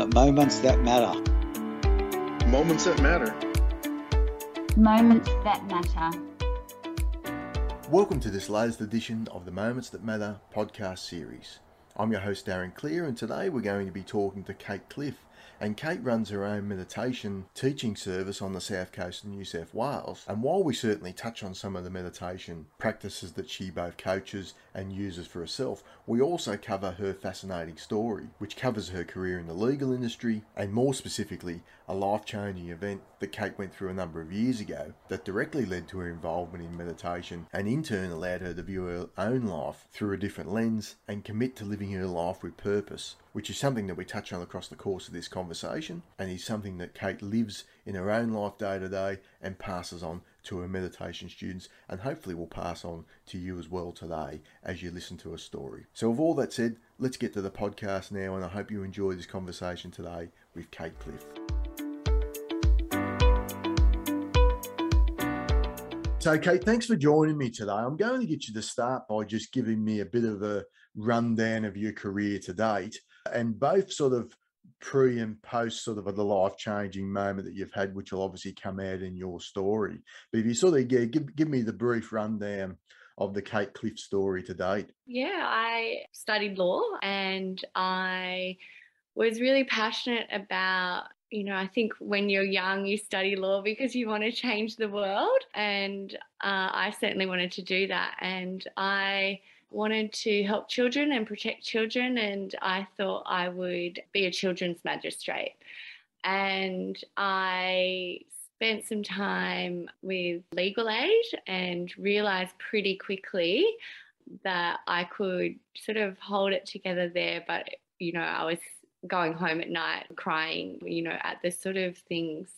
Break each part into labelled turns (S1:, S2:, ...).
S1: at moments that matter.
S2: Moments that matter.
S3: Moments that matter.
S4: Welcome to this latest edition of the Moments That Matter podcast series. I'm your host Darren Clear, and today we're going to be talking to Kate Cliff, and Kate runs her own meditation teaching service on the south coast of New South Wales. And while we certainly touch on some of the meditation practices that she both coaches and uses for herself, we also cover her fascinating story, which covers her career in the legal industry and more specifically a life changing event that Kate went through a number of years ago that directly led to her involvement in meditation and in turn allowed her to view her own life through a different lens and commit to living her life with purpose, which is something that we touch on across the course of this conversation and is something that Kate lives in her own life day to day and passes on to her meditation students and hopefully will pass on to you as well today as you listen to her story. So, with all that said, let's get to the podcast now, and I hope you enjoy this conversation today with Kate Cliff. So, Kate, thanks for joining me today. I'm going to get you to start by just giving me a bit of a rundown of your career to date and both sort of pre and post sort of the life changing moment that you've had, which will obviously come out in your story. But if you sort of yeah, give, give me the brief rundown of the Kate Cliff story to date.
S5: Yeah, I studied law and I was really passionate about you know, I think when you're young, you study law because you want to change the world. And uh, I certainly wanted to do that. And I wanted to help children and protect children. And I thought I would be a children's magistrate. And I spent some time with legal aid and realized pretty quickly that I could sort of hold it together there. But, you know, I was going home at night crying, you know, at the sort of things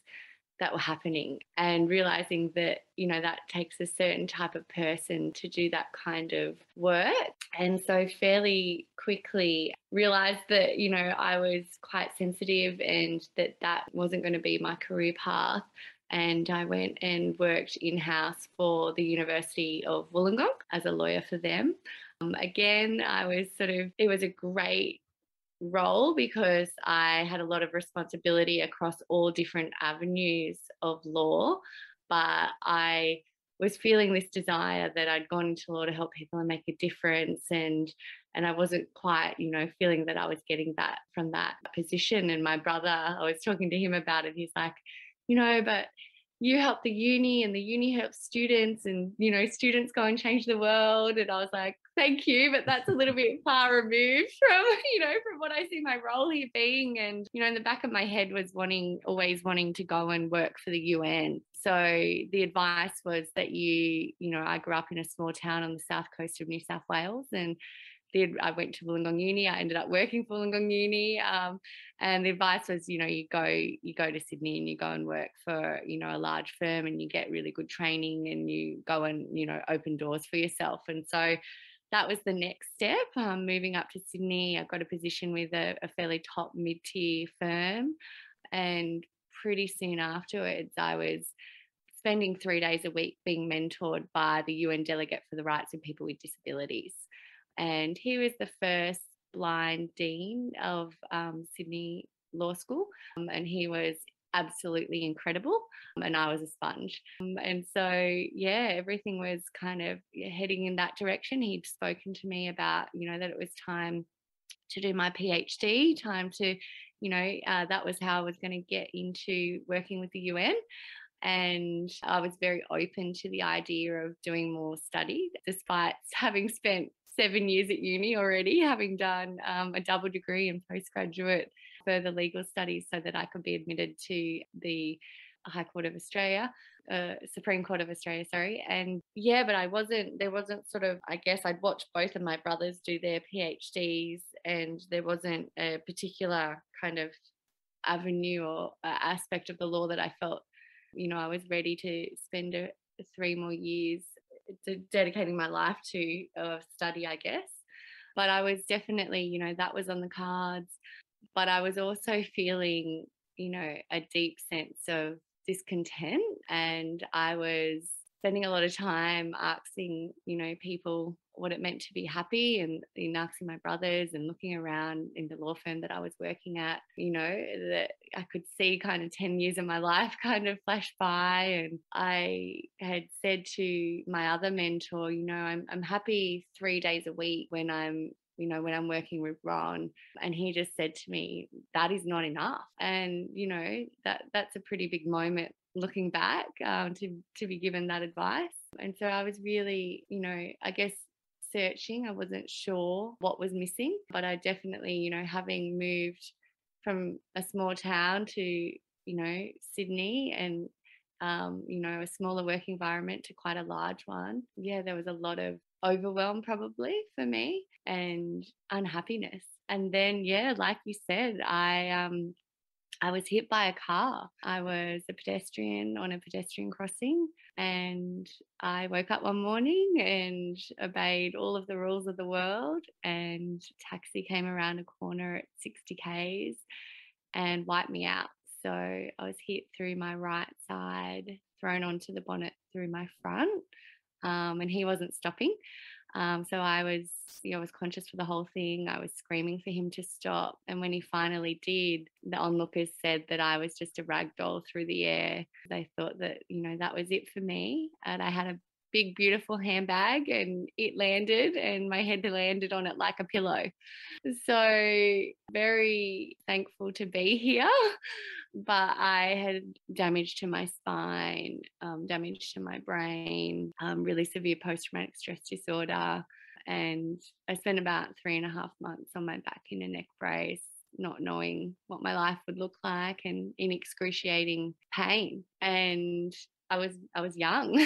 S5: that were happening and realizing that, you know, that takes a certain type of person to do that kind of work. And so fairly quickly realized that, you know, I was quite sensitive and that that wasn't going to be my career path and I went and worked in house for the University of Wollongong as a lawyer for them. Um, again, I was sort of, it was a great role because I had a lot of responsibility across all different avenues of law, but I was feeling this desire that I'd gone into law to help people and make a difference and and I wasn't quite, you know, feeling that I was getting that from that position. And my brother, I was talking to him about it. He's like, you know, but you help the uni and the uni helps students and you know students go and change the world and i was like thank you but that's a little bit far removed from you know from what i see my role here being and you know in the back of my head was wanting always wanting to go and work for the un so the advice was that you you know i grew up in a small town on the south coast of new south wales and I went to Wollongong Uni. I ended up working for Wollongong Uni, um, and the advice was, you know, you go you go to Sydney and you go and work for you know a large firm and you get really good training and you go and you know open doors for yourself. And so that was the next step. Um, moving up to Sydney, I got a position with a, a fairly top mid tier firm, and pretty soon afterwards, I was spending three days a week being mentored by the UN delegate for the rights of people with disabilities and he was the first blind dean of um, Sydney Law School, um, and he was absolutely incredible um, and I was a sponge. Um, and so yeah, everything was kind of heading in that direction. He'd spoken to me about, you know, that it was time to do my PhD, time to, you know, uh, that was how I was going to get into working with the UN. And I was very open to the idea of doing more study, despite having spent seven years at uni already, having done um, a double degree in postgraduate further legal studies so that I could be admitted to the High Court of Australia, uh, Supreme Court of Australia, sorry. And yeah, but I wasn't, there wasn't sort of, I guess I'd watched both of my brothers do their PhDs and there wasn't a particular kind of avenue or uh, aspect of the law that I felt, you know, I was ready to spend a, three more years dedicating my life to uh, study, I guess. But I was definitely, you know, that was on the cards. But I was also feeling, you know, a deep sense of discontent. And I was spending a lot of time asking, you know, people what it meant to be happy and in asking my brothers and looking around in the law firm that I was working at, you know, that I could see kind of 10 years of my life kind of flash by. And I had said to my other mentor, you know, I'm, I'm happy three days a week when I'm you know, when I'm working with Ron. And he just said to me, that is not enough. And, you know, that that's a pretty big moment looking back um, to to be given that advice. And so I was really, you know, I guess searching. I wasn't sure what was missing, but I definitely, you know, having moved from a small town to, you know, Sydney and um, you know, a smaller work environment to quite a large one. Yeah, there was a lot of overwhelm probably for me and unhappiness. And then, yeah, like you said, I um, I was hit by a car. I was a pedestrian on a pedestrian crossing and I woke up one morning and obeyed all of the rules of the world and taxi came around a corner at 60 k's and wiped me out. So I was hit through my right side, thrown onto the bonnet through my front, um, and he wasn't stopping. Um, so I was, you know, I was conscious for the whole thing. I was screaming for him to stop. And when he finally did, the onlookers said that I was just a rag doll through the air. They thought that, you know, that was it for me. And I had a big, beautiful handbag and it landed and my head landed on it like a pillow. So, very thankful to be here. But I had damage to my spine, um, damage to my brain, um, really severe post traumatic stress disorder. And I spent about three and a half months on my back in a neck brace not knowing what my life would look like and in excruciating pain and I was I was young.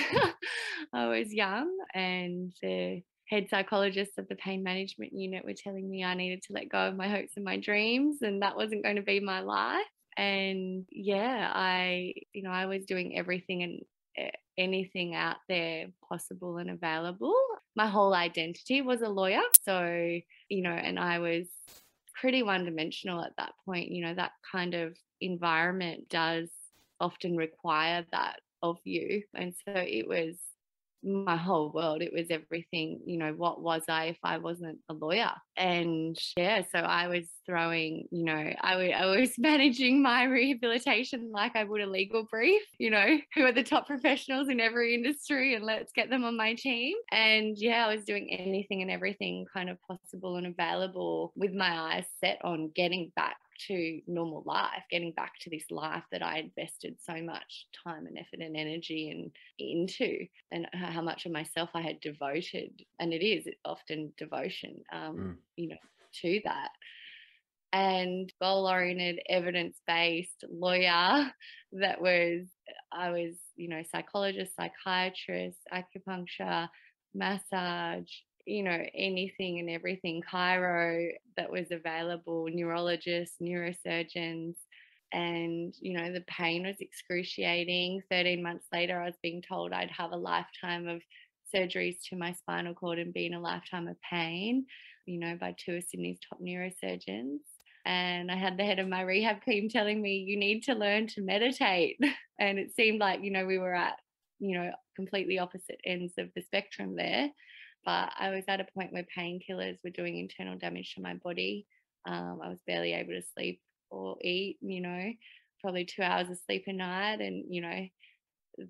S5: I was young and the head psychologists of the pain management unit were telling me I needed to let go of my hopes and my dreams and that wasn't going to be my life. And yeah, I you know, I was doing everything and eh, anything out there possible and available. My whole identity was a lawyer. So, you know, and I was pretty one dimensional at that point. You know, that kind of environment does often require that of you. And so it was my whole world. It was everything, you know, what was I if I wasn't a lawyer? And yeah, so I was throwing, you know, I, I was managing my rehabilitation like I would a legal brief, you know, who are the top professionals in every industry and let's get them on my team. And yeah, I was doing anything and everything kind of possible and available with my eyes set on getting back to normal life, getting back to this life that I invested so much time and effort and energy and into, and how much of myself I had devoted, and it is often devotion, um, mm. you know, to that. And goal oriented, evidence based lawyer that was, I was, you know, psychologist, psychiatrist, acupuncture, massage, you know, anything and everything, chiro that was available, neurologists, neurosurgeons. And, you know, the pain was excruciating. 13 months later, I was being told I'd have a lifetime of surgeries to my spinal cord and be in a lifetime of pain, you know, by two of Sydney's top neurosurgeons. And I had the head of my rehab team telling me, you need to learn to meditate. And it seemed like, you know, we were at, you know, completely opposite ends of the spectrum there but I was at a point where painkillers were doing internal damage to my body. Um, I was barely able to sleep or eat, you know, probably two hours of sleep a night. And, you know,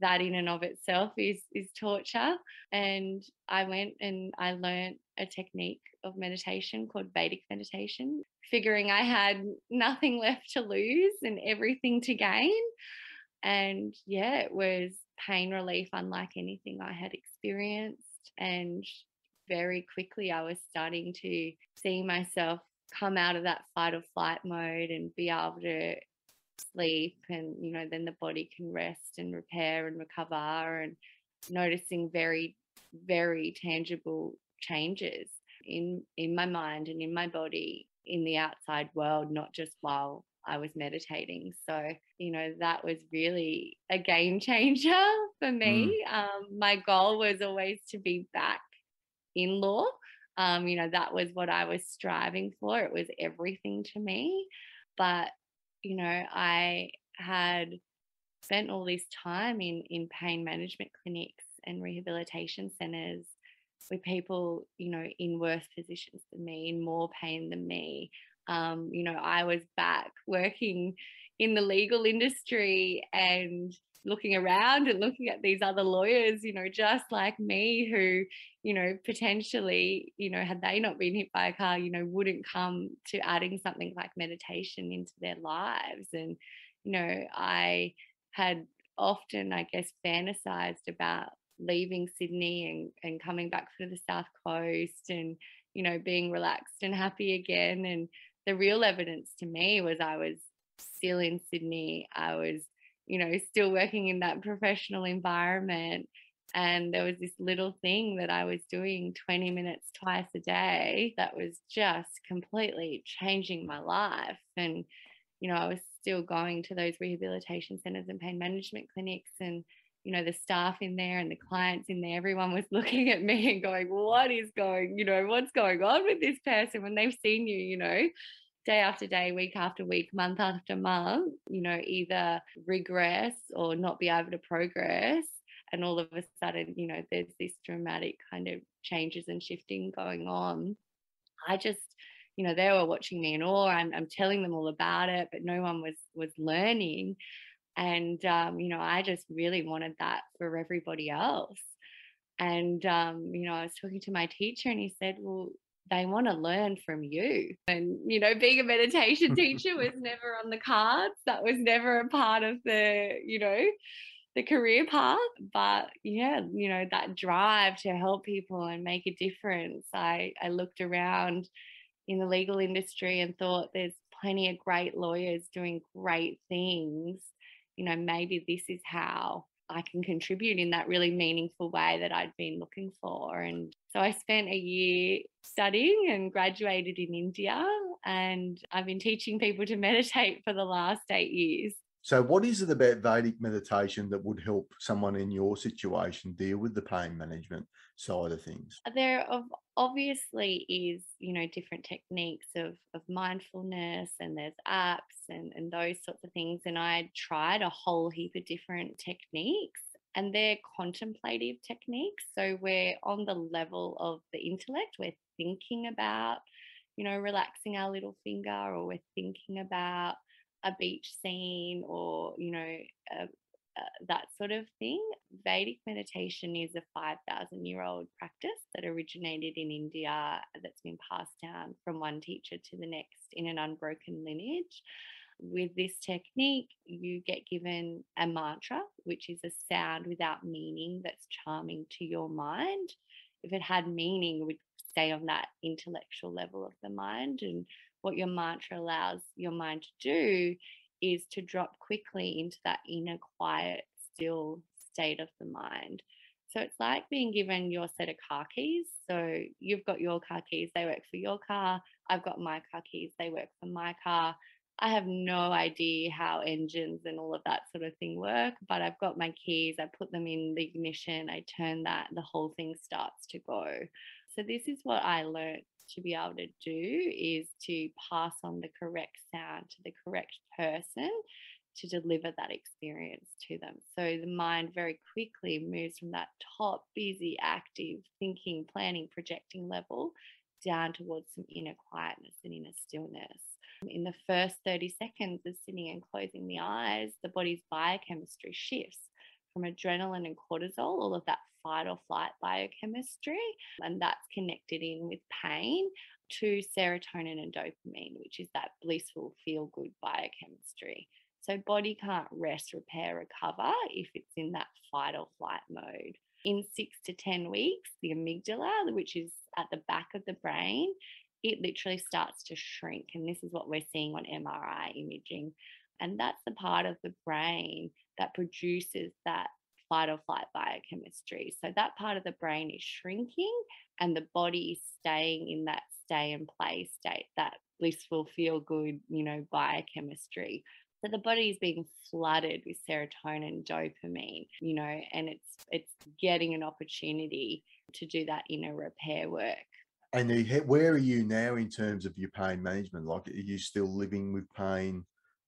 S5: that in and of itself is is torture. And I went and I learned a technique of meditation called Vedic meditation, figuring I had nothing left to lose and everything to gain. And yeah, it was pain relief unlike anything I had experienced and very quickly I was starting to see myself come out of that fight or flight mode and be able to sleep and you know then the body can rest and repair and recover and noticing very very tangible changes in in my mind and in my body in the outside world not just while I was meditating. So, you know, that was really a game changer for me. Mm. Um, my goal was always to be back in law. Um, you know, that was what I was striving for. It was everything to me. But, you know, I had spent all this time in, in pain management clinics and rehabilitation centers with people, you know, in worse positions than me, in more pain than me. Um, you know, I was back working in the legal industry and looking around and looking at these other lawyers, you know, just like me, who, you know, potentially, you know, had they not been hit by a car, you know, wouldn't come to adding something like meditation into their lives. And, you know, I had often, I guess, fantasized about leaving Sydney and, and coming back to the South Coast and, you know, being relaxed and happy again. And the real evidence to me was I was still in Sydney. I was you know, still working in that professional environment. And there was this little thing that I was doing 20 minutes twice a day that was just completely changing my life. And, you know, I was still going to those rehabilitation centers and pain management clinics and, you know, the staff in there and the clients in there, everyone was looking at me and going, what is going, you know, what's going on with this person when they've seen you, you know? day after day, week after week, month after month, you know, either regress or not be able to progress. And all of a sudden, you know, there's this dramatic kind of changes and shifting going on. I just, you know, they were watching me in awe. I'm, I'm telling them all about it, but no one was was learning. And um, you know, I just really wanted that for everybody else. And um, you know, I was talking to my teacher, and he said, "Well, they want to learn from you. And, you know, being a meditation teacher was never on the cards. That was never a part of the, you know, the career path. But yeah, you know, that drive to help people and make a difference. I, I looked around in the legal industry and thought there's plenty of great lawyers doing great things. You know, maybe this is how I can contribute in that really meaningful way that I'd been looking for. And so I spent a year studying and graduated in India. And I've been teaching people to meditate for the last eight years.
S4: So, what is it about Vedic meditation that would help someone in your situation deal with the pain management side of things?
S5: There obviously is, you know, different techniques of, of mindfulness, and there's apps and, and those sorts of things. And I tried a whole heap of different techniques, and they're contemplative techniques. So, we're on the level of the intellect, we're thinking about, you know, relaxing our little finger, or we're thinking about a beach scene or you know uh, Uh, that sort of thing. Vedic meditation is a 5,000 year old practice that originated in India that's been passed down from one teacher to the next in an unbroken lineage. With this technique, you get given a mantra, which is a sound without meaning that's charming to your mind. If it had meaning, would stay on that intellectual level of the mind and what your mantra allows your mind to do is to drop quickly into that inner quiet, still state of the mind. So it's like being given your set of car keys. So you've got your car keys, they work for your car. I've got my car keys, they work for my car. I have no idea how engines and all of that sort of thing work, but I've got my keys, I put them in the ignition, I turn that, the whole thing starts to go. So this is what I learned to be able to do is to pass on the correct sound to the correct person to deliver that experience to them. So the mind very quickly moves from that top, busy, active, thinking, planning, projecting level down towards some inner quietness and inner stillness. In the first 30 seconds of sitting and closing the eyes, the body's biochemistry shifts from adrenaline and cortisol, all of that fight or flight biochemistry, and that's connected in with pain to serotonin and dopamine, which is that blissful, feel good biochemistry. So, body can't rest, repair, recover if it's in that fight or flight mode. In six to 10 weeks, the amygdala, which is at the back of the brain, it literally starts to shrink. And this is what we're seeing on MRI imaging. And that's the part of the brain that produces that fight or flight biochemistry. So that part of the brain is shrinking and the body is staying in that stay and play state, that blissful, feel good, you know, biochemistry. So the body is being flooded with serotonin, dopamine, you know, and it's it's getting an opportunity to do that inner repair work.
S4: And where are you now in terms of your pain management? Like, are you still living with pain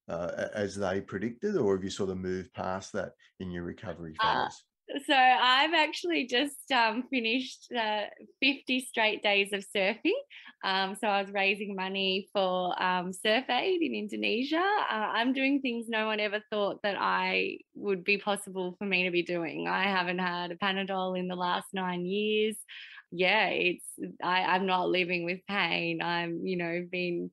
S4: uh, as they predicted, or have you sort of moved past that in your recovery
S5: uh,
S4: phase?
S5: So I've actually just um, finished uh, 50 straight days of surfing. Um, so I was raising money for um, Surf Aid in Indonesia. Uh, I'm doing things no one ever thought that I would be possible for me to be doing. I haven't had a Panadol in the last nine years. Yeah, it's I, I'm not living with pain. I'm, you know, been,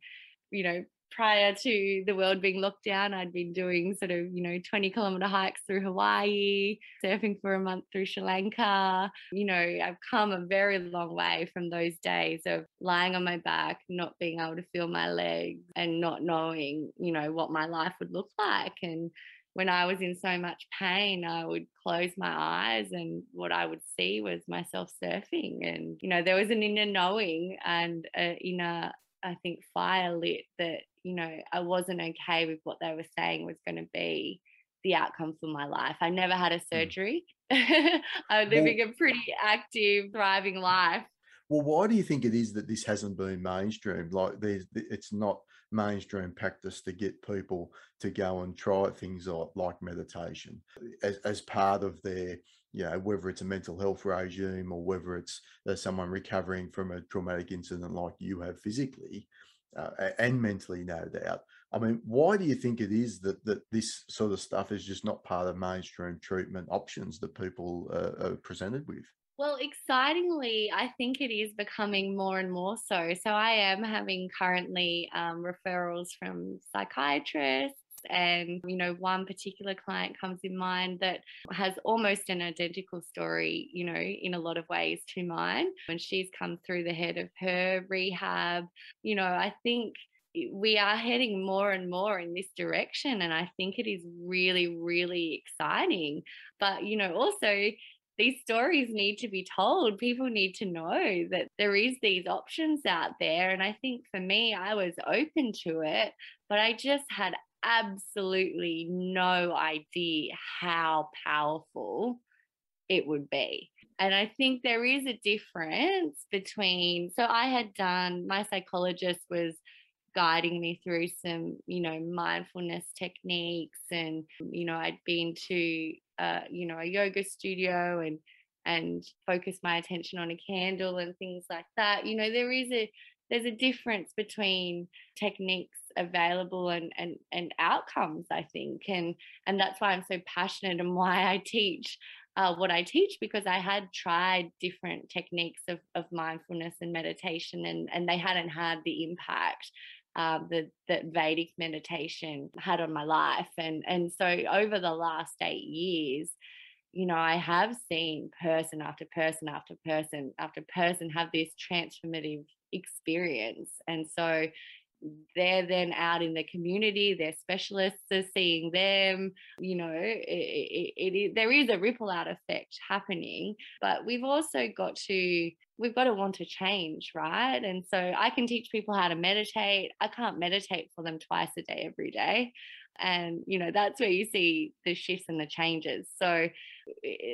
S5: you know, prior to the world being locked down, I'd been doing sort of, you know, 20 kilometer hikes through Hawaii, surfing for a month through Sri Lanka. You know, I've come a very long way from those days of lying on my back, not being able to feel my legs and not knowing, you know, what my life would look like. And when I was in so much pain, I would close my eyes and what I would see was myself surfing. And, you know, there was an inner knowing and an inner I think fire lit that you know I wasn't okay with what they were saying was going to be the outcome for my life. I never had a mm. surgery. I'm living well, a pretty active, thriving life.
S4: Well, why do you think it is that this hasn't been mainstream? Like, there's, it's not mainstream practice to get people to go and try things like, like meditation as, as part of their you know, whether it's a mental health regime or whether it's uh, someone recovering from a traumatic incident like you have physically uh, and mentally, no doubt. I mean, why do you think it is that that this sort of stuff is just not part of mainstream treatment options that people uh, are presented with?
S5: Well, excitingly, I think it is becoming more and more so. So I am having currently um, referrals from psychiatrists and, you know, one particular client comes in mind that has almost an identical story, you know, in a lot of ways to mine. When she's come through the head of her rehab, you know, I think we are heading more and more in this direction. And I think it is really, really exciting. But, you know, also, these stories need to be told people need to know that there is these options out there and i think for me i was open to it but i just had absolutely no idea how powerful it would be. And I think there is a difference between, so I had done, my psychologist was guiding me through some, you know, mindfulness techniques. And, you know, I'd been to, uh, you know, a yoga studio and, and focus my attention on a candle and things like that. You know, there is a, there's a difference between techniques available and and and outcomes i think and and that's why i'm so passionate and why i teach uh, what I teach because I had tried different techniques of, of mindfulness and meditation and, and they hadn't had the impact uh, that, that Vedic meditation had on my life. And, and so over the last eight years, you know, I have seen person after person after person after person have this transformative experience. And so they're then out in the community their specialists are seeing them you know it, it, there is a ripple out effect happening but we've also got to we've got to want to change right? And so i can teach people how to meditate. I can't meditate for them twice a day every day and you know that's where you see the shifts and the changes. So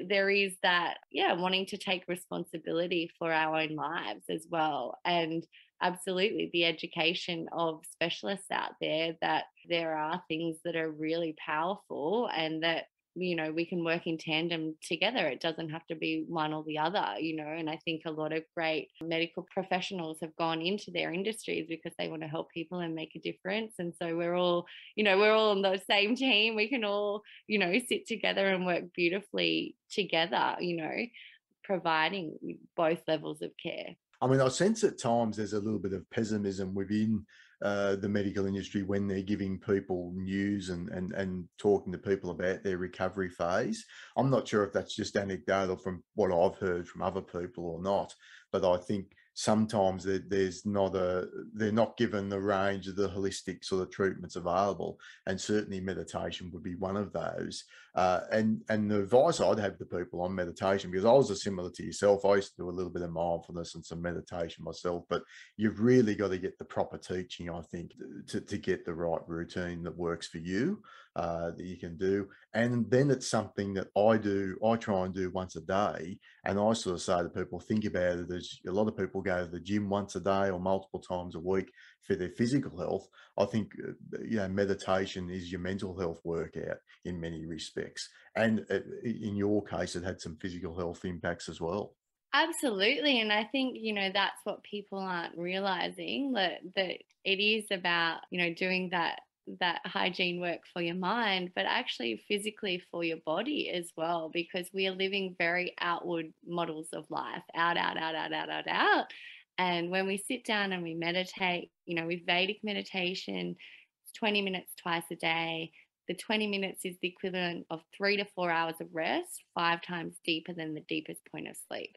S5: there is that yeah wanting to take responsibility for our own lives as well and absolutely the education of specialists out there that there are things that are really powerful and that you know we can work in tandem together. It doesn't have to be one or the other you know and i think a lot of great medical professionals have gone into their industries because they want to help people and make a difference and so we're all you know we're all on the same team. We can all you know sit together and work beautifully together you know providing both levels of care.
S4: I mean, I sense at times there's a little bit of pessimism within uh, the medical industry when they're giving people news and, and, and talking to people about their recovery phase. I'm not sure if that's just anecdotal from what I've heard from other people or not, but I think sometimes there's not a they're not given the range of the holistic sort of treatments available and certainly meditation would be one of those. Uh, and and the advice i'd have to people on meditation because i was a similar to yourself i used to do a little bit of mindfulness and some meditation myself but you've really got to get the proper teaching i think to, to get the right routine that works for you uh, that you can do. And then it's something that I do, I try and do once a day. And I sort of say to people, think about it as a lot of people go to the gym once a day or multiple times a week for their physical health. I think, uh, you know, meditation is your mental health workout in many respects. And in your case, it had some physical health impacts as well.
S5: Absolutely. And I think, you know, that's what people aren't realizing that that it is about, you know, doing that that hygiene work for your mind, but actually physically for your body as well, because we are living very outward models of life out, out, out, out, out, out, out. And when we sit down and we meditate, you know, with Vedic meditation, it's 20 minutes twice a day. The 20 minutes is the equivalent of three to four hours of rest, five times deeper than the deepest point of sleep.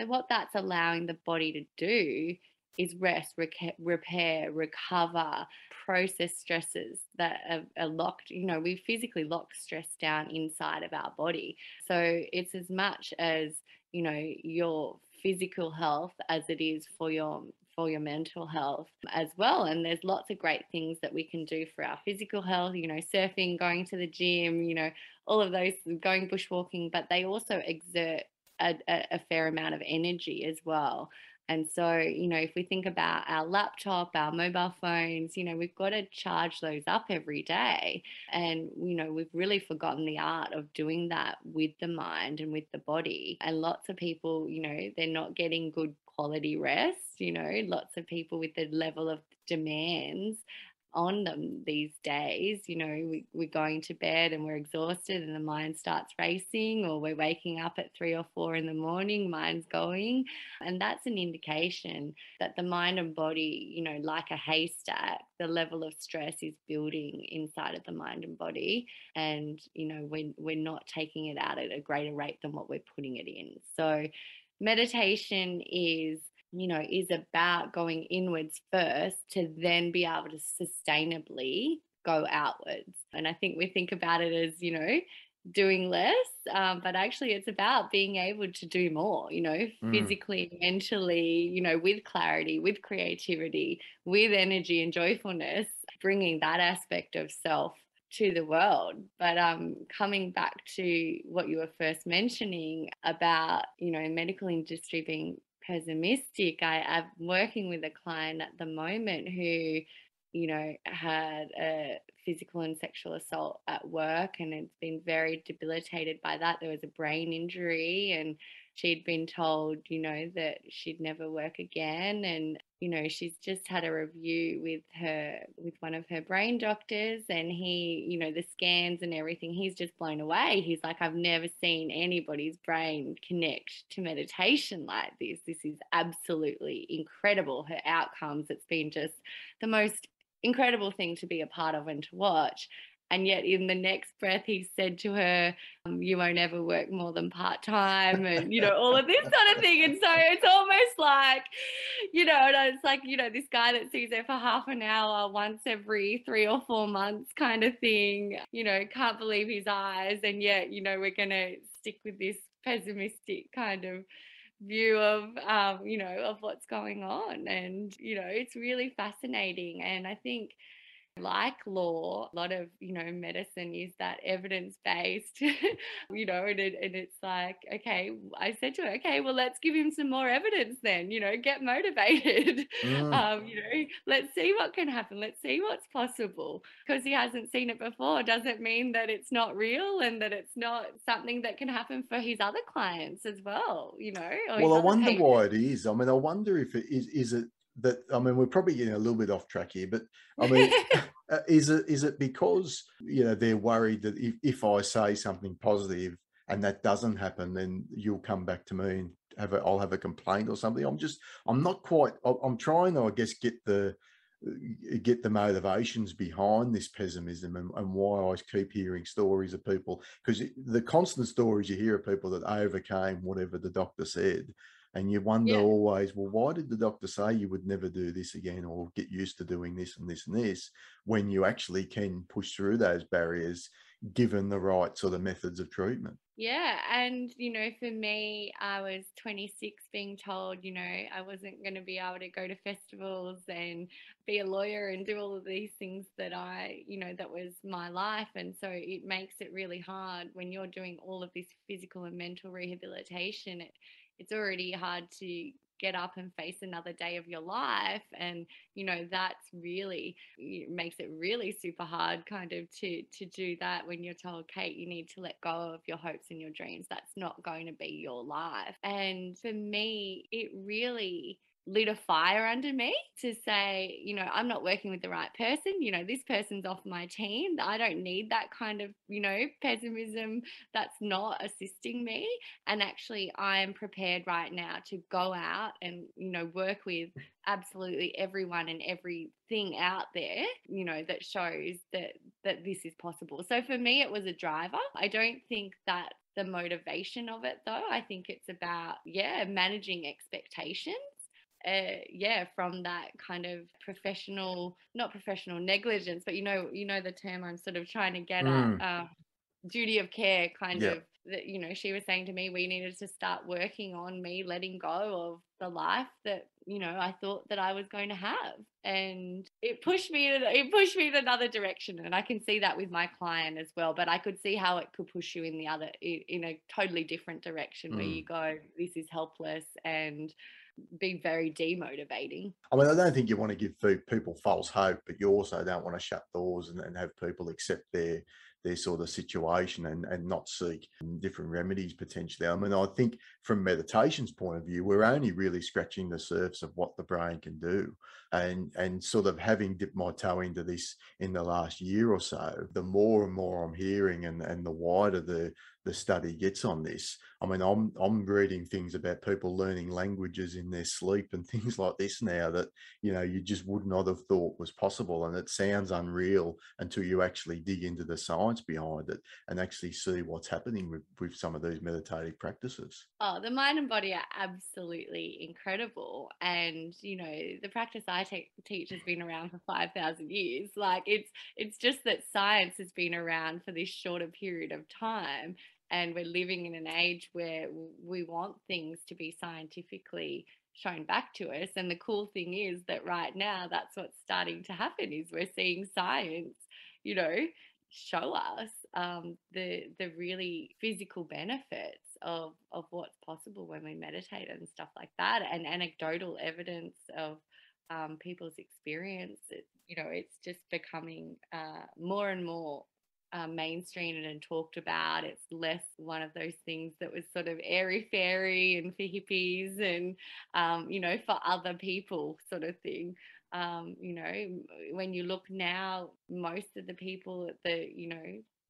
S5: So, what that's allowing the body to do is rest, repair, recover, process stresses that are, are, locked. You know, we physically lock stress down inside of our body. So it's as much as, you know, your physical health as it is for your for your mental health as well and there's lots of great things that we can do for our physical health you know surfing going to the gym you know all of those going bushwalking but they also exert a, a, fair amount of energy as well. And so, you know, if we think about our laptop, our mobile phones, you know, we've got to charge those up every day. And, you know, we've really forgotten the art of doing that with the mind and with the body. And lots of people, you know, they're not getting good quality rest. You know, lots of people with the level of demands on them these days. You know, we, we're going to bed and we're exhausted and the mind starts racing, or we're waking up at three or four in the morning, mind's going. And that's an indication that the mind and body, you know, like a haystack, the level of stress is building inside of the mind and body. And, you know, we're, we're not taking it out at a greater rate than what we're putting it in. So, meditation is you know, is about going inwards first to then be able to sustainably go outwards. And I think we think about it as, you know, doing less, um, but actually it's about being able to do more, you know, mm. physically, mentally, you know, with clarity, with creativity, with energy and joyfulness, bringing that aspect of self to the world. But um, coming back to what you were first mentioning about, you know, medical industry being pessimistic. I, I'm working with a client at the moment who, you know, had a physical and sexual assault at work and it's been very debilitated by that. There was a brain injury and she'd been told, you know, that she'd never work again. And, you know, she's just had a review with her, with one of her brain doctors, and he, you know, the scans and everything, he's just blown away. He's like, I've never seen anybody's brain connect to meditation like this. This is absolutely incredible. Her outcomes, it's been just the most incredible thing to be a part of and to watch. And yet, in the next breath, he said to her, um, You won't ever work more than part time, and, you know, all of this sort of thing. And so it's almost like, you know, it's like, you know, this guy that sees her for half an hour once every three or four months kind of thing, you know, can't believe his eyes. And yet, you know, we're going to stick with this pessimistic kind of view of um, you know of what's going on and you know it's really fascinating and i think like law, a lot of, you know, medicine is that evidence based, you know, and, it, and it's like, okay, I said to her, okay, well, let's give him some more evidence then, you know, get motivated. Mm. Um, you know, let's see what can happen. Let's see what's possible. Because he hasn't seen it before doesn't mean that it's not real and that it's not something that can happen for his other clients as well, you know.
S4: Well, I wonder patients. why it is. I mean, I wonder if it is, is it that I mean, we're probably getting a little bit off track here, but I mean, uh, is it is it because you know they're worried that if, if I say something positive and that doesn't happen, then you'll come back to me and have a I'll have a complaint or something. I'm just I'm not quite I'm trying to I guess get the uh, get the motivations behind this pessimism and, and why I keep hearing stories of people because the constant stories you hear of people that overcame whatever the doctor said and you wonder yeah. always well why did the doctor say you would never do this again or get used to doing this and this and this when you actually can push through those barriers given the right sort of methods of treatment
S5: Yeah. And, you know, for me, I was 26 being told, you know, I wasn't going to be able to go to festivals and be a lawyer and do all of these things that I, you know, that was my life. And so it makes it really hard when you're doing all of this physical and mental rehabilitation. It, it's already hard to get up and face another day of your life and you know that's really it makes it really super hard kind of to to do that when you're told kate you need to let go of your hopes and your dreams. That's not going to be your life. And for me it really lit a fire under me to say, you know, I'm not working with the right person. You know, this person's off my team. I don't need that kind of, you know, pessimism that's not assisting me. And actually, I'm prepared right now to go out and, you know, work with absolutely everyone and everything out there, you know, that shows that that this is possible. So for me, it was a driver. I don't think that the motivation of it though i think it's about yeah managing expectations uh, yeah, from that kind of professional, not professional negligence, but you know, you know the term I'm sort of trying to get mm. at, um, duty of care, kind yep. of. That you know, she was saying to me, we needed to start working on me letting go of the life that you know I thought that I was going to have, and it pushed me. In, it pushed me in another direction, and I can see that with my client as well. But I could see how it could push you in the other, in, in a totally different direction, mm. where you go, this is helpless, and be very demotivating.
S4: I mean, I don't think you want to give people false hope, but you also don't want to shut doors and, and have people accept their their sort of situation and, and not seek different remedies potentially. I mean, I think from meditation's point of view, we're only really scratching the surface of what the brain can do. And and sort of having dipped my toe into this in the last year or so, the more and more I'm hearing and, and the wider the the study gets on this. I mean, I'm I'm reading things about people learning languages in their sleep and things like this now that you know you just would not have thought was possible, and it sounds unreal until you actually dig into the science behind it and actually see what's happening with, with some of these meditative practices.
S5: Oh, the mind and body are absolutely incredible, and you know the practice I te- teach has been around for five thousand years. Like it's it's just that science has been around for this shorter period of time and we're living in an age where we want things to be scientifically shown back to us and the cool thing is that right now that's what's starting to happen is we're seeing science you know show us um, the the really physical benefits of of what's possible when we meditate and stuff like that and anecdotal evidence of um, people's experience it, you know it's just becoming uh, more and more um, mainstreamed and talked about. It's less one of those things that was sort of airy fairy and for hippies and, um, you know, for other people sort of thing. Um, you know, when you look now, most of the people at the, you know,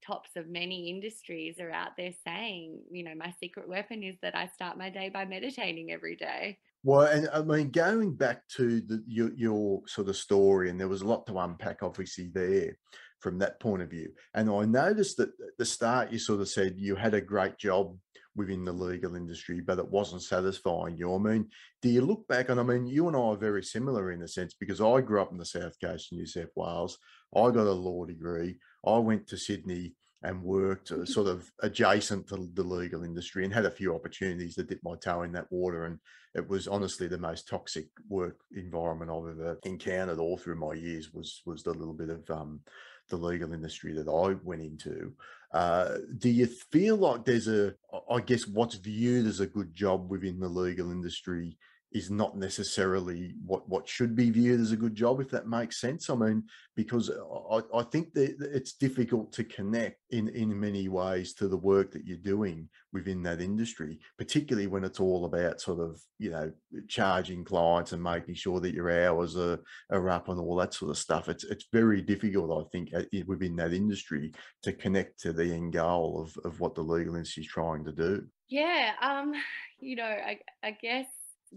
S5: tops of many industries are out there saying, you know, my secret weapon is that I start my day by meditating every day.
S4: Well, and I mean, going back to the, your, your sort of story, and there was a lot to unpack, obviously, there from that point of view. And I noticed that at the start, you sort of said you had a great job within the legal industry, but it wasn't satisfying you. I mean, do you look back and I mean, you and I are very similar in a sense because I grew up in the south coast of New South Wales. I got a law degree. I went to Sydney and worked uh, sort of adjacent to the legal industry and had a few opportunities to dip my toe in that water. And it was honestly the most toxic work environment I've ever encountered all through my years was was the little bit of um, the legal industry that I went into. Uh, do you feel like there's a, I guess, what's viewed as a good job within the legal industry is not necessarily what what should be viewed as a good job if that makes sense. I mean because i, I think that it's difficult to connect in in many ways to the work that you're doing within that industry particularly when it's all about sort of you know charging clients and making sure that your hours are, are up and all that sort of stuff. It's it's very difficult i think within that industry to connect to the end goal of, of what the legal industry is trying to do.
S5: Yeah um you know i, I guess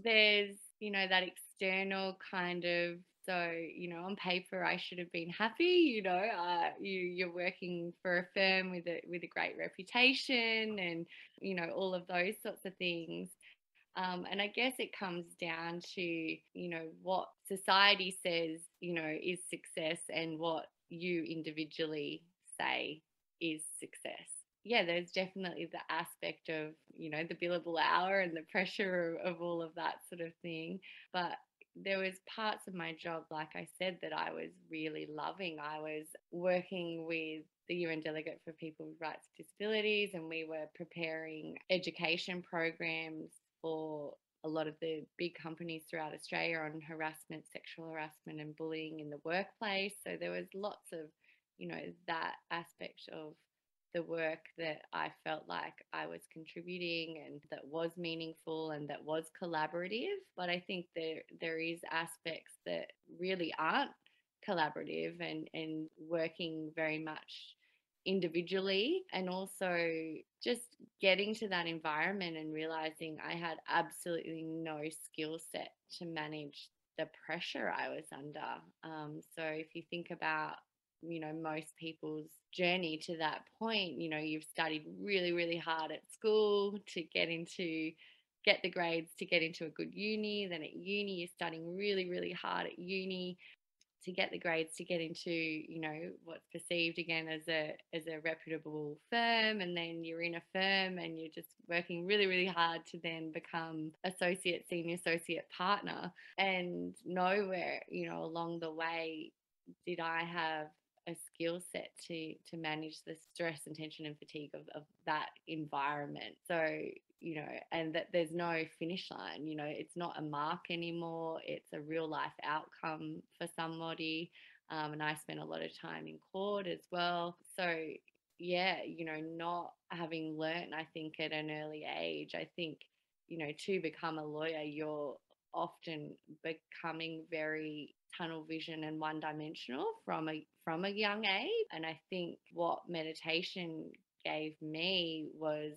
S5: there's you know that external kind of so you know on paper i should have been happy you know uh, you you're working for a firm with a with a great reputation and you know all of those sorts of things. Um, and i guess it comes down to you know what society says you know is success and what you individually say is success yeah, there's definitely the aspect of, you know, the billable hour and the pressure of, of all of that sort of thing. But there was parts of my job, like I said, that I was really loving. I was working with the UN Delegate for People with Rights Disabilities, and we were preparing education programs for a lot of the big companies throughout Australia on harassment, sexual harassment, and bullying in the workplace. So there was lots of, you know, that aspect of the work that I felt like I was contributing and that was meaningful and that was collaborative. But I think there there is aspects that really aren't collaborative and, and working very much individually and also just getting to that environment and realizing I had absolutely no skill set to manage the pressure I was under. Um, so if you think about you know most people's journey to that point you know you've studied really really hard at school to get into get the grades to get into a good uni then at uni you're studying really really hard at uni to get the grades to get into you know what's perceived again as a as a reputable firm and then you're in a firm and you're just working really really hard to then become associate senior associate partner. And nowhere you know along the way did i have a skill set to to manage the stress and tension and fatigue of, of that environment. So you know and that there's no finish line you know it's not a mark anymore. It's a real life outcome for somebody. Um, and i spent a lot of time in court as well. So yeah you know not having learned i think at an early age i think you know to become a lawyer you're often becoming very tunnel vision and one dimensional from a from a young age. And i think what meditation gave me was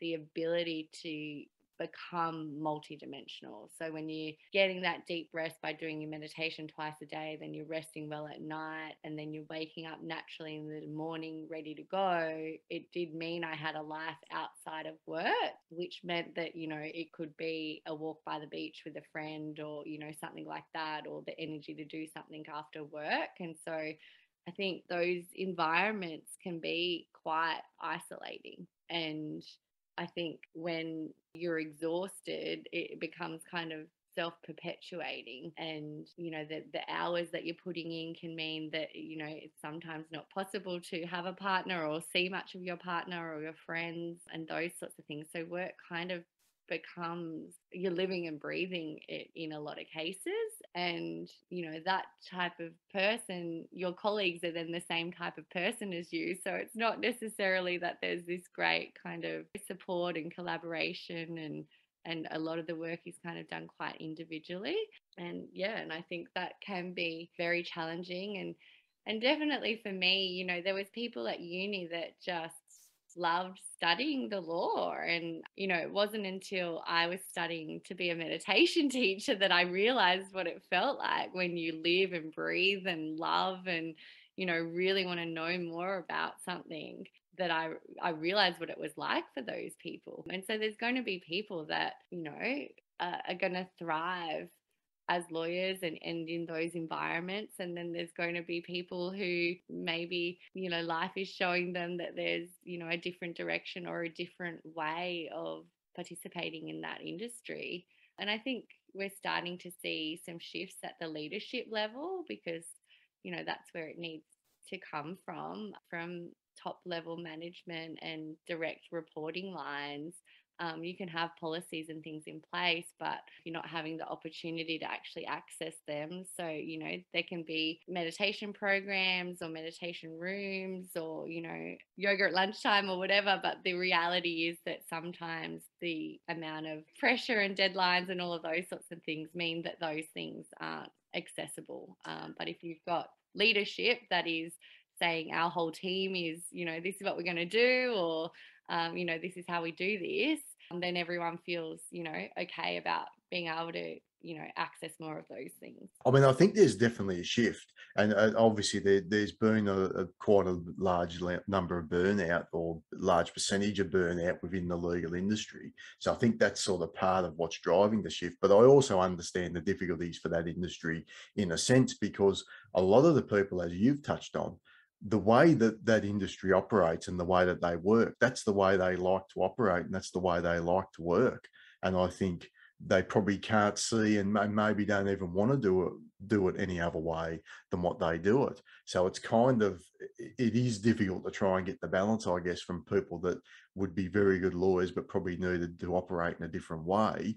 S5: the ability to become multidimensional. So when you're getting that deep rest by doing your meditation twice a day, then you're resting well at night, and then you're waking up naturally in the morning ready to go, it did mean I had a life outside of work, which meant that, you know, it could be a walk by the beach with a friend or, you know, something like that, or the energy to do something after work. And so I think those environments can be quite isolating and I think when you're exhausted, it becomes kind of self perpetuating and you know the the hours that you're putting in can mean that you know it's sometimes not possible to have a partner or see much of your partner or your friends and those sorts of things. So work kind of becomes you're living and breathing it in a lot of cases and you know that type of person your colleagues are then the same type of person as you. So it's not necessarily that there's this great kind of support and collaboration and and a lot of the work is kind of done quite individually. And yeah and i think that can be very challenging and and definitely for me you know there was people at uni that just loved studying the law. And, you know, it wasn't until I was studying to be a meditation teacher that I realized what it felt like when you live and breathe and love and, you know, really want to know more about something that I I realized what it was like for those people. And so there's going to be people that, you know, are going to thrive as lawyers and, and in those environments. And then there's going to be people who maybe, you know, life is showing them that there's, you know, a different direction or a different way of participating in that industry. And I think we're starting to see some shifts at the leadership level because, you know, that's where it needs to come from, from top level management and direct reporting lines um, you can have policies and things in place, but you're not having the opportunity to actually access them. So, you know, there can be meditation programs or meditation rooms or, you know, yoga at lunchtime or whatever. But the reality is that sometimes the amount of pressure and deadlines and all of those sorts of things mean that those things aren't accessible. Um, but if you've got leadership that is saying our whole team is, you know, this is what we're going to do, or, um, you know, this is how we do this, then everyone feels, you know, okay about being able to, you know, access more of those things.
S4: I mean, I think there's definitely a shift, and uh, obviously there, has been a, a, quite a large number of burnout or large percentage of burnout within the legal industry. So I think that's sort of part of what's driving the shift. But I also understand the difficulties for that industry in a sense because a lot of the people, as you've touched on, the way that that industry operates and the way that they work, that's the way they like to operate and that's the way they like to work. And I think they probably can't see and maybe don't even want to do it do it any other way than what they do it so it's kind of it is difficult to try and get the balance i guess from people that would be very good lawyers but probably needed to operate in a different way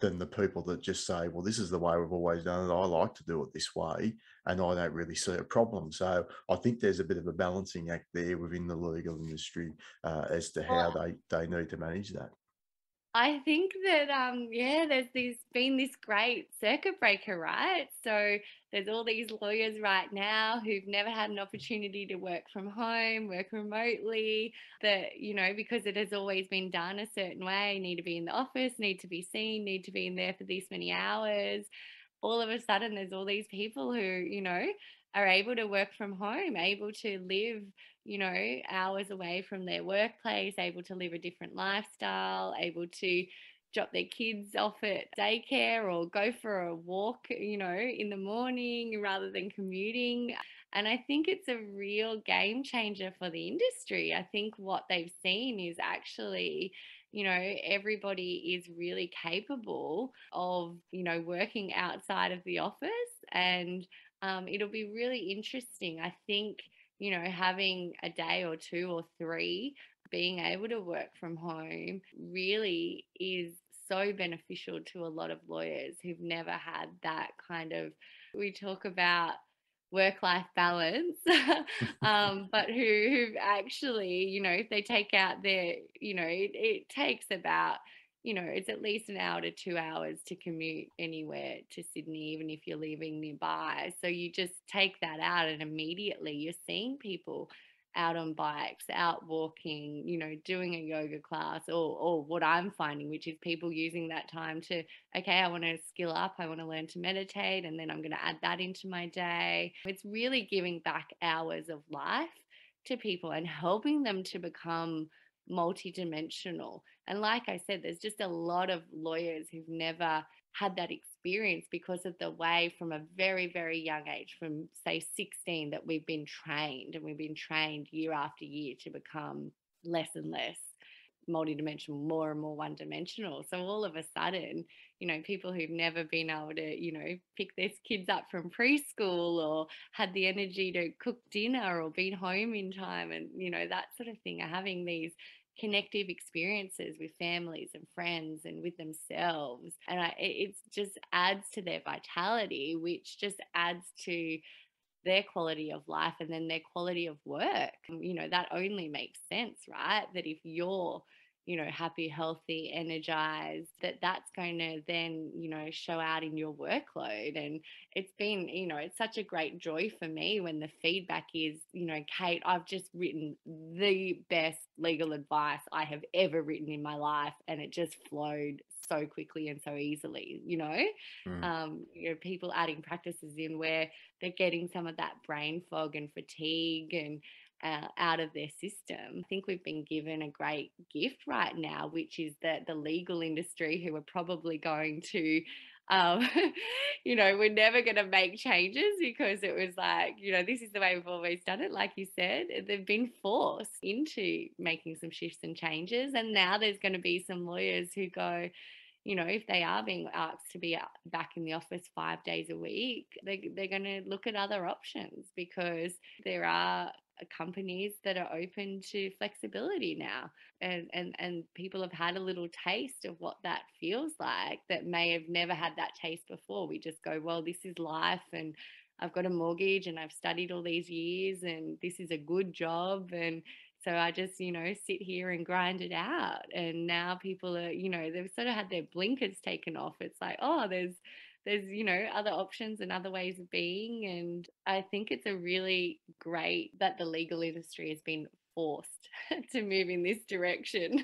S4: than the people that just say well this is the way we've always done it. I like to do it this way and i don't really see a problem. So i think there's a bit of a balancing act there within the legal industry uh, as to how they they need to manage that
S5: I think that um yeah, there's this been this great circuit breaker, right? So there's all these lawyers right now who've never had an opportunity to work from home, work remotely, that you know, because it has always been done a certain way, need to be in the office, need to be seen, need to be in there for these many hours. All of a sudden there's all these people who, you know, are able to work from home, able to live you know, hours away from their workplace, able to live a different lifestyle, able to drop their kids off at daycare or go for a walk, you know, in the morning rather than commuting. And I think it's a real game changer for the industry. I think what they've seen is actually, you know, everybody is really capable of, you know, working outside of the office. And um, it'll be really interesting. I think you know, having a day or two or three being able to work from home really is so beneficial to a lot of lawyers who've never had that kind of we talk about work life balance um, but who who've actually you know if they take out their you know it, it takes about you know, it's at least an hour to two hours to commute anywhere to Sydney, even if you're living nearby. So you just take that out, and immediately you're seeing people out on bikes, out walking, you know, doing a yoga class, or, or what I'm finding, which is people using that time to, okay, I want to skill up, I want to learn to meditate, and then I'm going to add that into my day. It's really giving back hours of life to people and helping them to become multidimensional. And like I said, there's just a lot of lawyers who've never had that experience because of the way from a very, very young age, from say 16, that we've been trained and we've been trained year after year to become less and less multidimensional, more and more one dimensional. So all of a sudden, you know, people who've never been able to, you know, pick their kids up from preschool or had the energy to cook dinner or been home in time and, you know, that sort of thing are having these connective experiences with families and friends and with themselves. And I, it just adds to their vitality, which just adds to their quality of life and then their quality of work. You know, that only makes sense, right? That if you're you know happy healthy energized that that's going to then you know show out in your workload and it's been you know it's such a great joy for me when the feedback is you know kate i've just written the best legal advice i have ever written in my life and it just flowed so quickly and so easily you know mm. um you know people adding practices in where they're getting some of that brain fog and fatigue and uh, out of their system. I think we've been given a great gift right now, which is that the legal industry, who are probably going to, um, you know, we're never going to make changes because it was like, you know, this is the way we've always done it. Like you said, they've been forced into making some shifts and changes. And now there's going to be some lawyers who go, you know, if they are being asked to be back in the office five days a week, they, they're going to look at other options because there are uh, Uh, companies that are open to flexibility now and and and people have had a little taste of what that feels like that may have never had that taste before we just go well this is life and I've got a mortgage and I've studied all these years and this is a good job and so I just, you know, sit here and grind it out. And now people are, you know, they've sort of had their blinkers taken off. It's like, oh, there's there's you know other options and other ways of being and i think it's a really great that the legal industry has been forced to move in this direction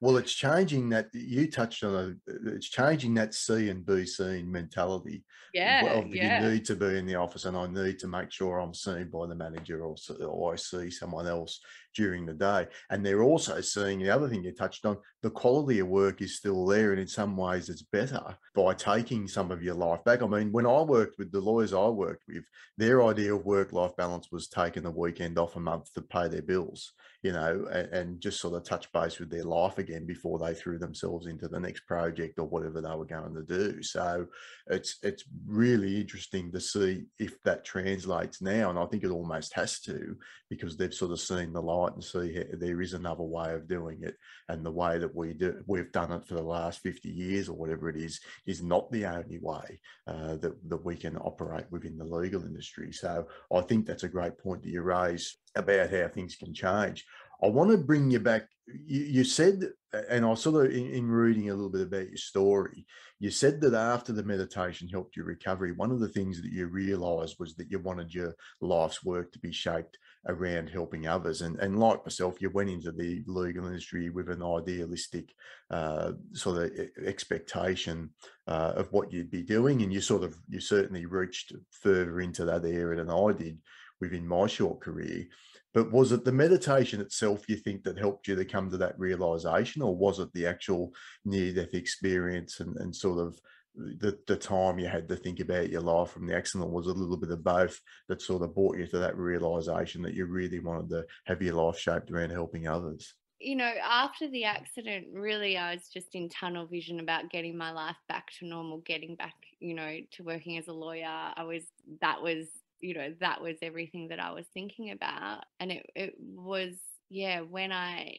S4: Well, it's changing that you touched on a, it's changing that C and B seen mentality.
S5: Yeah,
S4: Of
S5: yeah.
S4: you need to be in the office and I need to make sure I'm seen by the manager or, or I see someone else during the day. And they're also seeing the other thing you touched on, the quality of work is still there. And in some ways it's better by taking some of your life back. I mean, when I worked with the lawyers I worked with, their idea of work-life balance was taking the weekend off a month to pay their bills you know, and, and, just sort of touch base with their life again before they threw themselves into the next project or whatever they were going to do. So it's it's really interesting to see if that translates now, and I think it almost has to because they've sort of seen the light and see there is another way of doing it, and the way that we do we've done it for the last fifty years or whatever it is is not the only way uh, that that we can operate within the legal industry. So I think that's a great point that you raise about how things can change. I want to bring you back. You, you said, and I sort of in, in, reading a little bit about your story, you said that after the meditation helped your recovery, one of the things that you realized was that you wanted your life's work to be shaped around helping others. And, and like myself, you went into the legal industry with an idealistic uh, sort of expectation uh, of what you'd be doing. And you sort of, you certainly reached further into that area than I did within my short career. But was it the meditation itself you think that helped you to come to that realization, or was it the actual near death experience and, and sort of the, the time you had to think about your life from the accident was a little bit of both that sort of brought you to that realization that you really wanted to have your life shaped around helping others?
S5: you know, after the accident, really, I was just in tunnel vision about getting my life back to normal, getting back, you know, to working as a lawyer. I was, that was you know, that was everything that I was thinking about. And it, it was, yeah, when I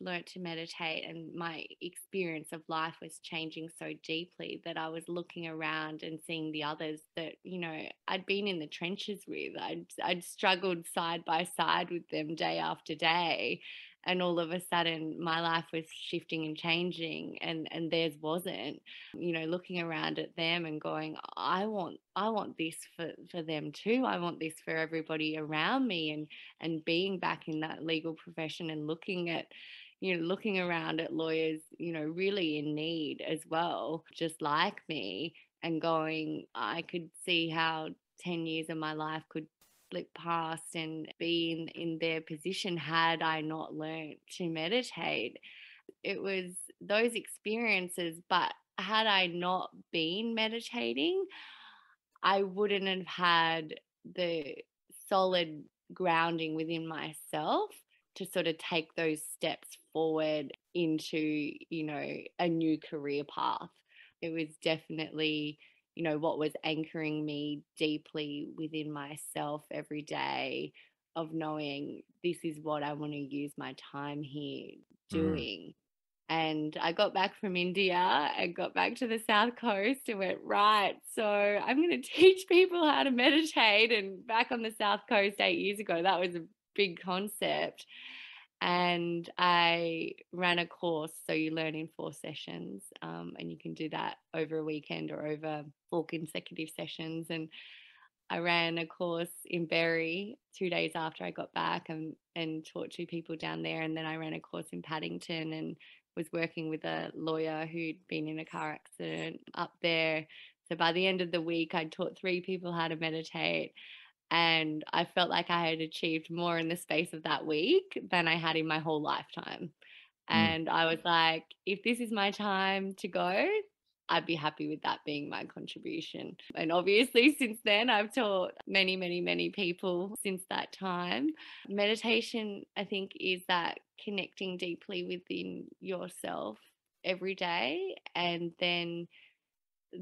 S5: learned to meditate and my experience of life was changing so deeply that I was looking around and seeing the others that, you know, I'd been in the trenches with. I'd, I'd struggled side by side with them day after day and all of a sudden my life was shifting and changing and and theirs wasn't you know looking around at them and going i want i want this for for them too. I want this for everybody around me and and being back in that legal profession and looking at you know looking around at lawyers you know really in need as well just like me and going i could see how 10 years of my life could slip past and be in, in their position had I not learned to meditate. It was those experiences, but had I not been meditating, I wouldn't have had the solid grounding within myself to sort of take those steps forward into, you know, a new career path. It was definitely you know, what was anchoring me deeply within myself every day of knowing this is what I want to use my time here mm. doing. Mm. And I got back from India and got back to the South Coast and went, right, so I'm going to teach people how to meditate. And back on the South Coast eight years ago, that was a big concept and I ran a course. So you learn in four sessions, um, and you can do that over a weekend or over four consecutive sessions. And I ran a course in Berry two days after I got back and, and taught two people down there. And then I ran a course in Paddington and was working with a lawyer who'd been in a car accident up there. So by the end of the week, I taught three people how to meditate and I felt like I had achieved more in the space of that week than I had in my whole lifetime. Mm. And I was like, if this is my time to go, I'd be happy with that being my contribution. And obviously, since then, I've taught many, many, many people since that time. Meditation, I think, is that connecting deeply within yourself every day and then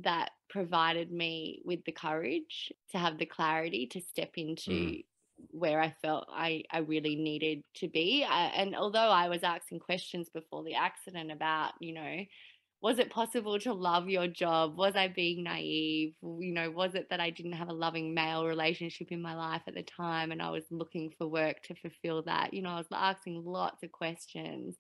S5: that provided me with the courage to have the clarity to step into mm. where I felt I, I really needed to be. I, and although I was asking questions before the accident about, you know, was it possible to love your job? Was I being naive? You know, was it that I didn't have a loving male relationship in my life at the time and I was looking for work to fulfill that? You know, I was asking lots of questions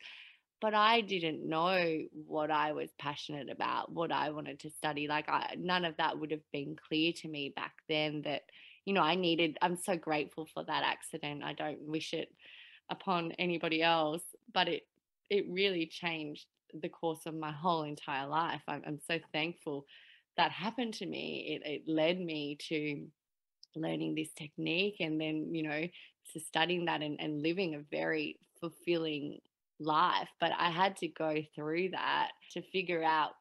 S5: but I didn't know what I was passionate about, what I wanted to study. Like, I, none of that would have been clear to me back then that, you know, I needed, I'm so grateful for that accident. I don't wish it upon anybody else, but it, it really changed the course of my whole entire life. I'm, I'm so thankful that happened to me. It, it led me to learning this technique and then, you know, to studying that and, and living a very fulfilling life. But I had to go through that to figure out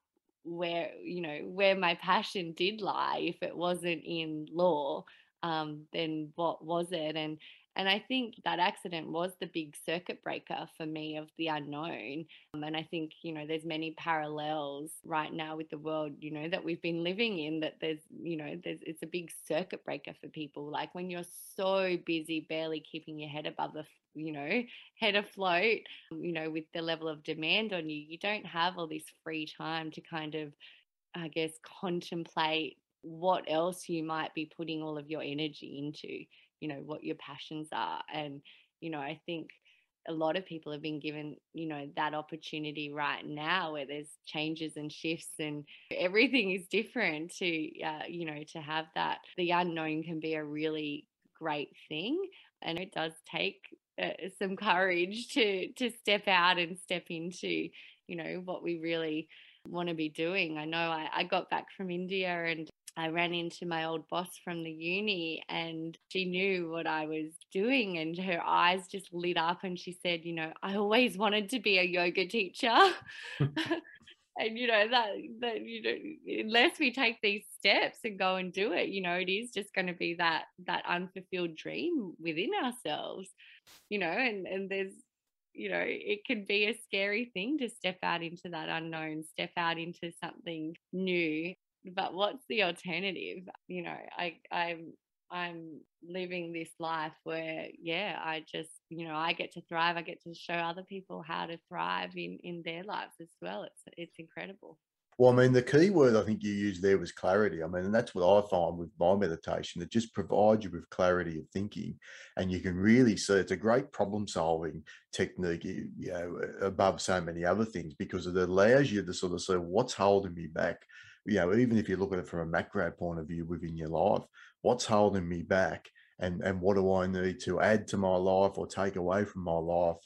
S5: where, you know, where my passion did lie. If it wasn't in law, um, then what was it? And and I think that accident was the big circuit breaker for me of the unknown. Um, and I think, you know, there's many parallels right now with the world, you know, that we've been living in that there's, you know, there's it's a big circuit breaker for people. Like when you're so busy barely keeping your head above the you know, head afloat, um, you know, with the level of demand on you, you don't have all this free time to kind of, I guess, contemplate what else you might be putting all of your energy into you know what your passions are and you know i think a lot of people have been given you know that opportunity right now where there's changes and shifts and everything is different to uh, you know to have that. The unknown can be a really great thing and it does take uh, some courage to to step out and step into you know what we really want to be doing. I know I, I got back from india and I ran into my old boss from the uni and she knew what I was doing and her eyes just lit up and she said, you know, I always wanted to be a yoga teacher. and you know that that you know unless we take these steps and go and do it you know it is just going to be that that unfulfilled dream within ourselves you know and and there's you know it can be a scary thing to step out into that unknown step out into something new but what's the alternative you know i i'm i'm living this life where yeah i just you know i get to thrive i get to show other people how to thrive in in their lives as well it's it's incredible
S4: well, I mean, the key word I think you used there was clarity. I mean, and that's what I find with my meditation. It just provides you with clarity of thinking, and you can really see it's a great problem solving technique, you know, above so many other things because it allows you to sort of say, what's holding me back? You know, even if you look at it from a macro point of view within your life, what's holding me back and, and what do I need to add to my life or take away from my life?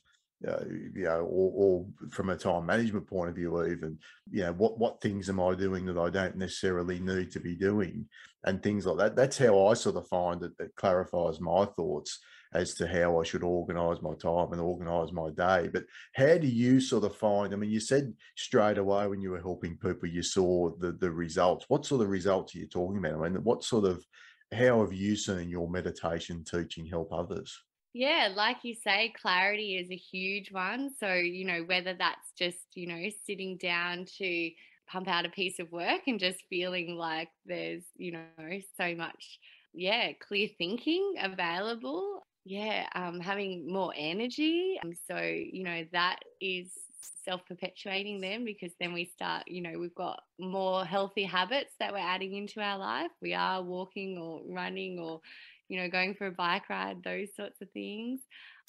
S4: Uh, you know, or, or, from a time management point of view, even, you know, what, what things am I doing that I don't necessarily need to be doing and things like that. That's how I sort of find that it clarifies my thoughts as to how I should organise my time and organise my day. But how do you sort of find? I mean, you said straight away when you were helping people, you saw the the results. What sort of results are you talking about? I mean, what sort of how have you seen your meditation teaching help others?
S5: Yeah, like you say, clarity is a huge one. So, you know, whether that's just, you know, sitting down to pump out a piece of work and just feeling like there's, you know, so much, yeah, clear thinking available yeah um, having more energy um, so you know that is self-perpetuating then because then we start you know we've got more healthy habits that we're adding into our life. We are walking or running or you know going for a bike ride those sorts of things.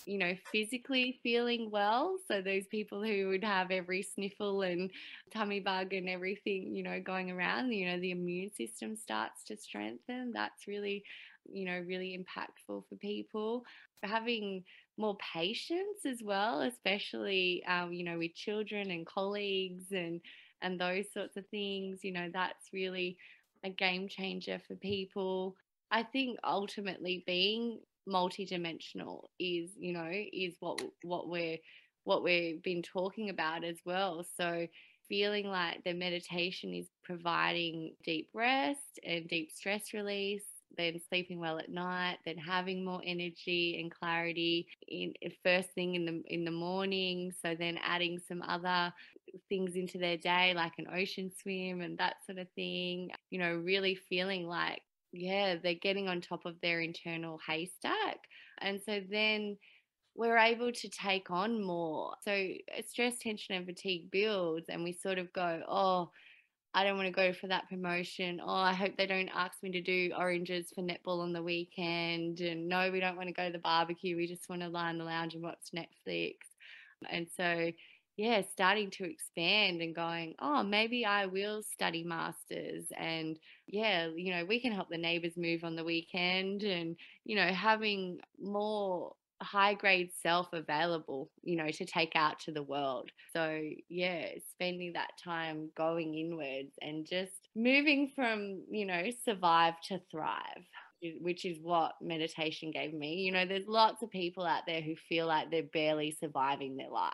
S5: You know physically feeling well so those people who would have every sniffle and tummy bug and everything you know going around you know the immune system starts to strengthen that's really you know, really impactful for people. Having more patience as well, especially, um, you know, with children and colleagues and and those sorts of things. You know, that's really a game changer for people. I think ultimately being multidimensional is, you know, is what what we're what we've been talking about as well. So feeling like the meditation is providing deep rest and deep stress release then sleeping well at night, then having more energy and clarity in first thing in the in the morning. So then adding some other things into their day like an ocean swim and that sort of thing. You know, really feeling like yeah, they're getting on top of their internal haystack. And so then we're able to take on more. So eh, stress, tension, and fatigue builds, and we sort of go, oh, I don't want to go for that promotion. Oh, I hope they don't ask me to do oranges for netball on the weekend. And no, we don't want to go to the barbecue. We just want to lie in the lounge and watch Netflix. And so, yeah, starting to expand and going, oh, maybe I will study masters. And yeah, you know, we can help the neighbors move on the weekend and, you know, having more high grade self available, you know, to take out to the world. So, yeah, spending that time going inwards and just moving from, you know, survive to thrive, which is what meditation gave me. You know, there's lots of people out there who feel like they're barely surviving their life.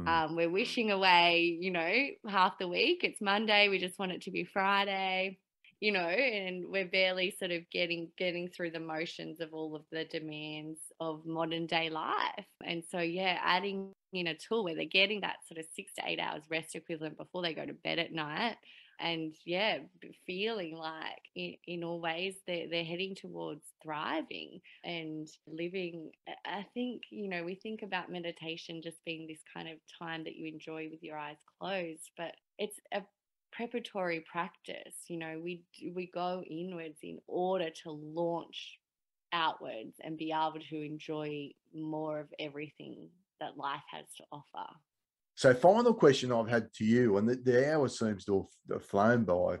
S5: Mm. Um, we're wishing away, you know, half the week. It's Monday. We just want it to be Friday you know and we're barely sort of getting getting through the motions of all of the demands of modern day life. And so yeah adding in a tool where they're getting that sort of six to eight hours rest equivalent before they go to bed at night and yeah feeling like in, in all ways they're, they're heading towards thriving and living. I think you know we think about meditation just being this kind of time that you enjoy with your eyes closed but it's a preparatory practice. You know we we go inwards in order to launch outwards and be able to enjoy more of everything that life has to offer.
S4: So final question i've had to you and the, the hour seems to have flown by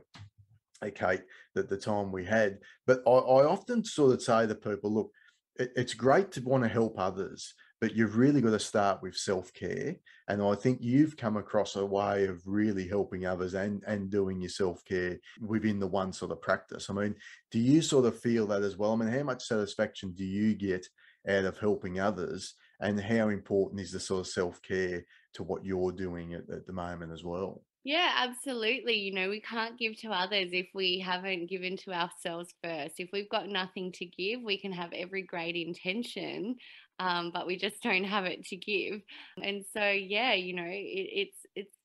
S4: hey kate that the time we had but I, I often sort of say to people look it, it's great to want to help others but you've really got to start with self-care and i think you've come across a way of really helping others and and doing your self-care within the one sort of practice i mean do you sort of feel that as well i mean how much satisfaction do you get out of helping others and how important is the sort of self-care to what you're doing at, at the moment as well
S5: yeah, absolutely. You know, we can't give to others if we haven't given to ourselves first. If we've got nothing to give, we can have every great intention, um, but we just don't have it to give. And so, yeah, you know, it, it's it's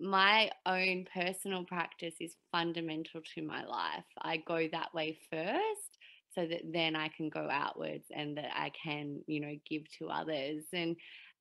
S5: my own personal practice is fundamental to my life. I go that way first so that then I can go outwards and that I can, you know, give to others. And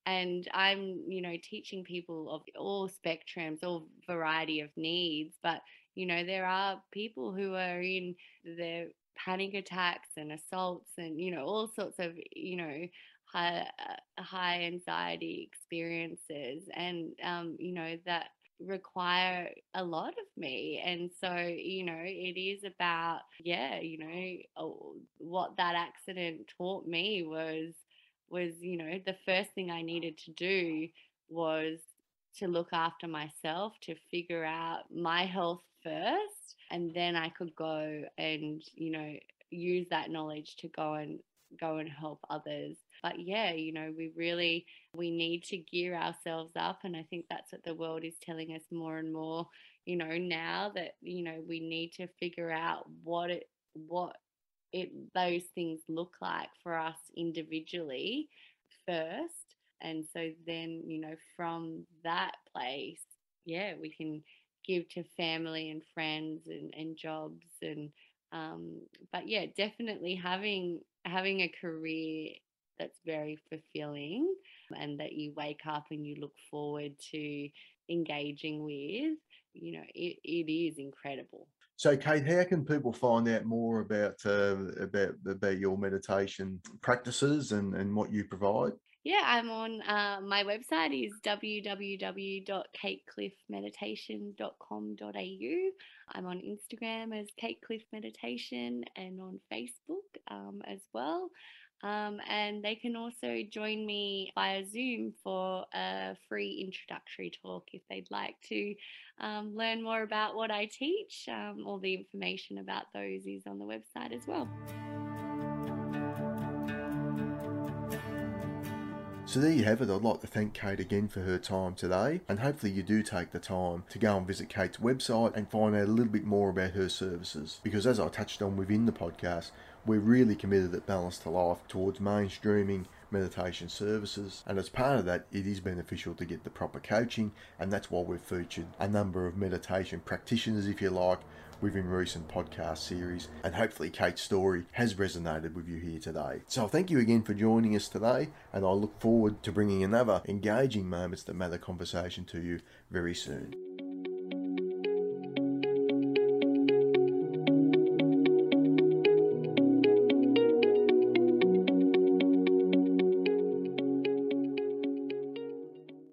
S5: and i'm you know teaching people of all spectrums all variety of needs but you know there are people who are in their panic attacks and assaults and you know all sorts of you know high uh, high anxiety experiences and um you know that require a lot of me. And so you know it is about yeah you know oh, what that accident taught me was was, you know, the first thing I needed to do was to look after myself, to figure out my health first, and then I could go and, you know, use that knowledge to go and go and help others. But yeah, you know, we really we need to gear ourselves up and I think that's what the world is telling us more and more, you know, now that, you know, we need to figure out what it what it those things look like for us individually first and so then you know from that place yeah we can give to family and friends and, and jobs and um, but yeah definitely having having a career that's very fulfilling and that you wake up and you look forward to engaging with you know it, it is incredible
S4: so, Kate, how can people find out more about uh, about about your meditation practices and and what you provide?
S5: Yeah, I'm on uh, my website is www.katecliffmeditation.com.au. I'm on Instagram as Kate Cliff Meditation and on Facebook um, as well. Um, and they can also join me via Zoom for a free introductory talk if they'd like to um, learn more about what I teach. Um, all the information about those is on the website as well.
S4: So there you have it. I'd like to thank Kate again for her time today, and hopefully you do take the time to go and visit Kate's website and find out a little bit more about her services. Because as I touched on within the podcast, we're really committed at Balance to Life towards mainstreaming meditation services. And as part of that, it is beneficial to get the proper coaching, and that's why we've featured a number of meditation practitioners, if you like, within recent podcast series. And hopefully, Kate's story has resonated with you here today. So, thank you again for joining us today, and I look forward to bringing another engaging Moments That Matter conversation to you very soon.